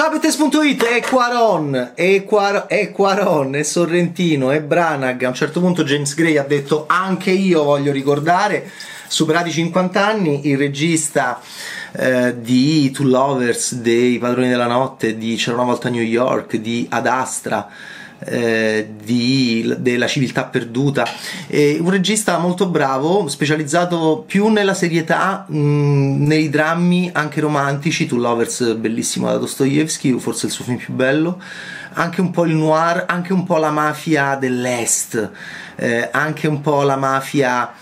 Ciao Bettes.it, è Quaron, è, Quar- è Quaron, è Sorrentino, è Branagh. A un certo punto James Gray ha detto anche io voglio ricordare, superati i 50 anni, il regista eh, di Two Lovers, dei Padroni della Notte, di C'era una volta a New York, di Ad Astra eh, di, della civiltà perduta. Eh, un regista molto bravo, specializzato più nella serietà, mh, nei drammi anche romantici. Two Lovers, bellissimo da Dostoevsky, forse il suo film più bello. Anche un po' il noir, anche un po' la mafia dell'est, eh, anche un po' la mafia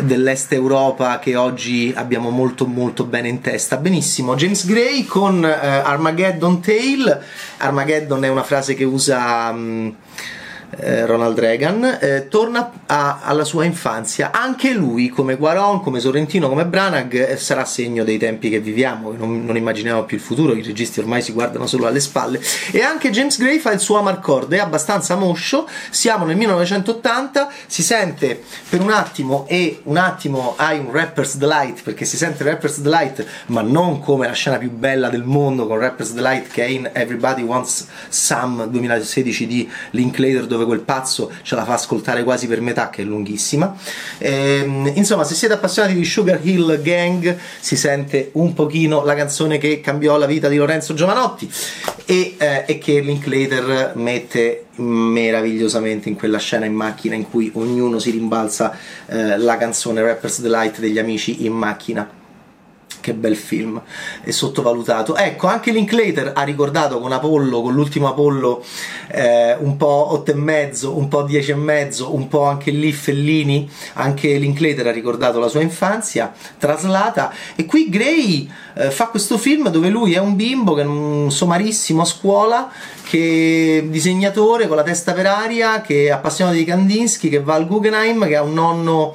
dell'est Europa che oggi abbiamo molto molto bene in testa. Benissimo, James Gray con eh, Armageddon Tale. Armageddon è una frase che usa um, eh, Ronald Reagan, eh, torna a, alla sua infanzia. Anche lui, come Guaron, come Sorrentino, come Branagh, eh, sarà segno dei tempi che viviamo, non, non, immaginiamo più il futuro, i registi ormai si guardano solo alle spalle. E anche James Gray fa il suo Amarcord, è abbastanza moscio, siamo nel 1980, si sente per un attimo e un attimo hai un Rapper's Delight, perché si sente Rapper's Delight, ma non come la scena più bella del mondo con Rapper's Delight che è in Everybody Wants Some 2016 di Linklater dove quel pazzo ce la fa ascoltare quasi per metà, che è lunghissima. Ehm, insomma, se siete appassionati di Sugar Hill Gang, si sente un pochino la canzone che cambiò la vita di Lorenzo Giovanotti e, eh, e che Linklater mette meravigliosamente in quella scena in macchina in cui ognuno si rimbalza eh, la canzone Rapper's Delight degli amici in macchina che bel film, è sottovalutato. Ecco, anche Linklater ha ricordato con Apollo, con l'ultimo Apollo, eh, un po' 8 e mezzo, un po' 10 e mezzo, un po' anche lì Fellini, anche Linklater ha ricordato la sua infanzia traslata e qui Gray eh, fa questo film dove lui è un bimbo che è un somarissimo a scuola che disegnatore con la testa per aria, che è appassionato di Kandinsky, che va al Guggenheim, che ha un nonno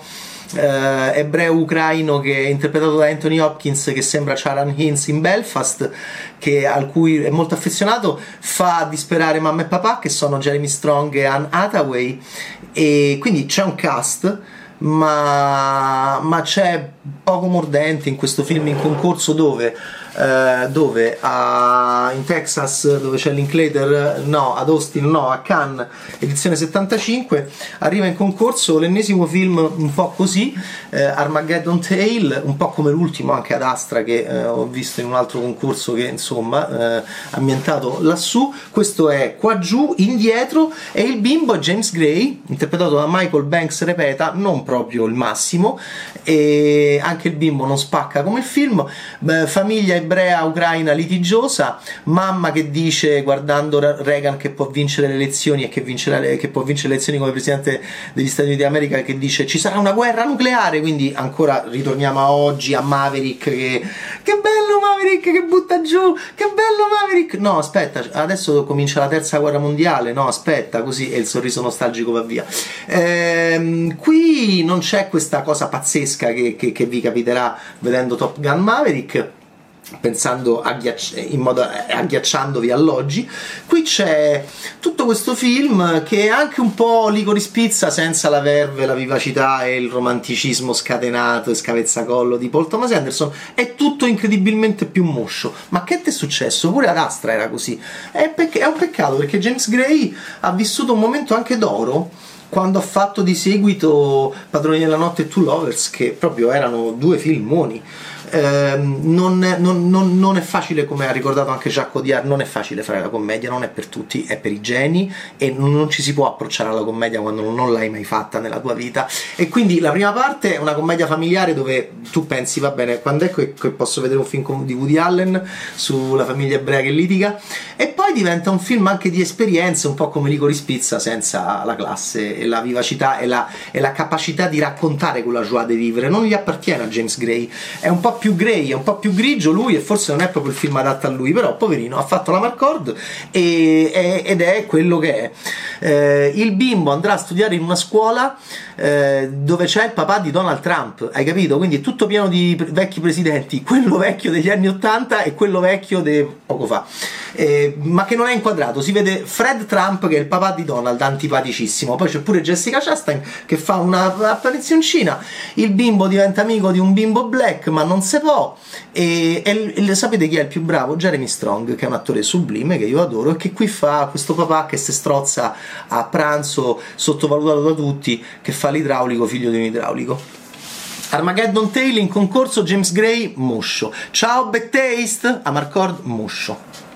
eh, ebreo ucraino che è interpretato da Anthony Hopkins che sembra Charan Hinz in Belfast che, al cui è molto affezionato fa disperare mamma e papà che sono Jeremy Strong e Anne Hathaway. E quindi c'è un cast ma, ma c'è poco mordente in questo film in concorso dove eh, dove a, in Texas dove c'è Linklater no, ad Austin no, a Cannes edizione 75 arriva in concorso l'ennesimo film un po' così eh, Armageddon Tale un po' come l'ultimo anche ad Astra che eh, ho visto in un altro concorso che insomma eh, ambientato lassù. Questo è qua giù indietro e il bimbo è James Gray interpretato da Michael Banks repeta non proprio il massimo e anche il bimbo non spacca come il film. Beh, famiglia ebrea ucraina litigiosa, mamma che dice guardando Reagan che può vincere le elezioni e che, le, che, può vincere le elezioni come presidente degli Stati Uniti d'America che dice ci sarà una guerra nucleare, quindi ancora ritorniamo a oggi a Maverick che, che Maverick che butta giù, che bello Maverick, no aspetta, adesso comincia la terza guerra mondiale, no aspetta, così e il sorriso nostalgico va via. Ehm, qui non c'è questa cosa pazzesca che, che, che vi capiterà vedendo Top Gun Maverick pensando agghiacci- in modo agghiacciandovi all'oggi. Qui c'è tutto questo film che è anche un po' Licorice Pizza senza la verve, la vivacità e il romanticismo scatenato e scavezzacollo di Paul Thomas Anderson. È tutto incredibilmente più moscio ma che ti è successo? pure ad Astra era così. È, pec- è un peccato perché James Gray ha vissuto un momento anche d'oro quando ha fatto di seguito Padroni della Notte e Two Lovers che proprio erano due filmoni Ehm, non, non, non, è facile, come ha ricordato anche Jacques Audiard, non è facile fare la commedia, non è per tutti, è per i geni e non ci si può approcciare alla commedia quando non l'hai mai fatta nella tua vita. E quindi la prima parte è una commedia familiare dove tu pensi, va bene, quando è che, posso vedere un film di Woody Allen sulla famiglia ebrea che litiga? E poi diventa un film anche di esperienze, un po' come Licorice Pizza, senza la classe e la vivacità e la, e la capacità di raccontare quella joie de vivere. Non gli appartiene a James Gray, è un po' più più grey, è un po' più grigio lui e forse non è proprio il film adatto a lui, però poverino ha fatto la Marcord e, e, ed è quello che è. Eh, il bimbo andrà a studiare in una scuola eh, dove c'è il papà di Donald Trump, hai capito? Quindi è tutto pieno di vecchi presidenti, quello vecchio degli anni 80 e quello vecchio di poco fa eh, ma che non è inquadrato. Si vede Fred Trump, che è il papà di Donald, antipaticissimo. Poi c'è pure Jessica Chastain che fa una apparizioncina. Il bimbo diventa amico di un bimbo black, ma non si può. E, e, e, sapete chi è il più bravo? Jeremy Strong, che è un attore sublime che io adoro e che qui fa questo papà che si strozza a pranzo, sottovalutato da tutti, che fa l'idraulico, figlio di un idraulico. Armageddon Tale in concorso James Gray, Muscio. Ciao Bad Taste, Amarcord, Muscio.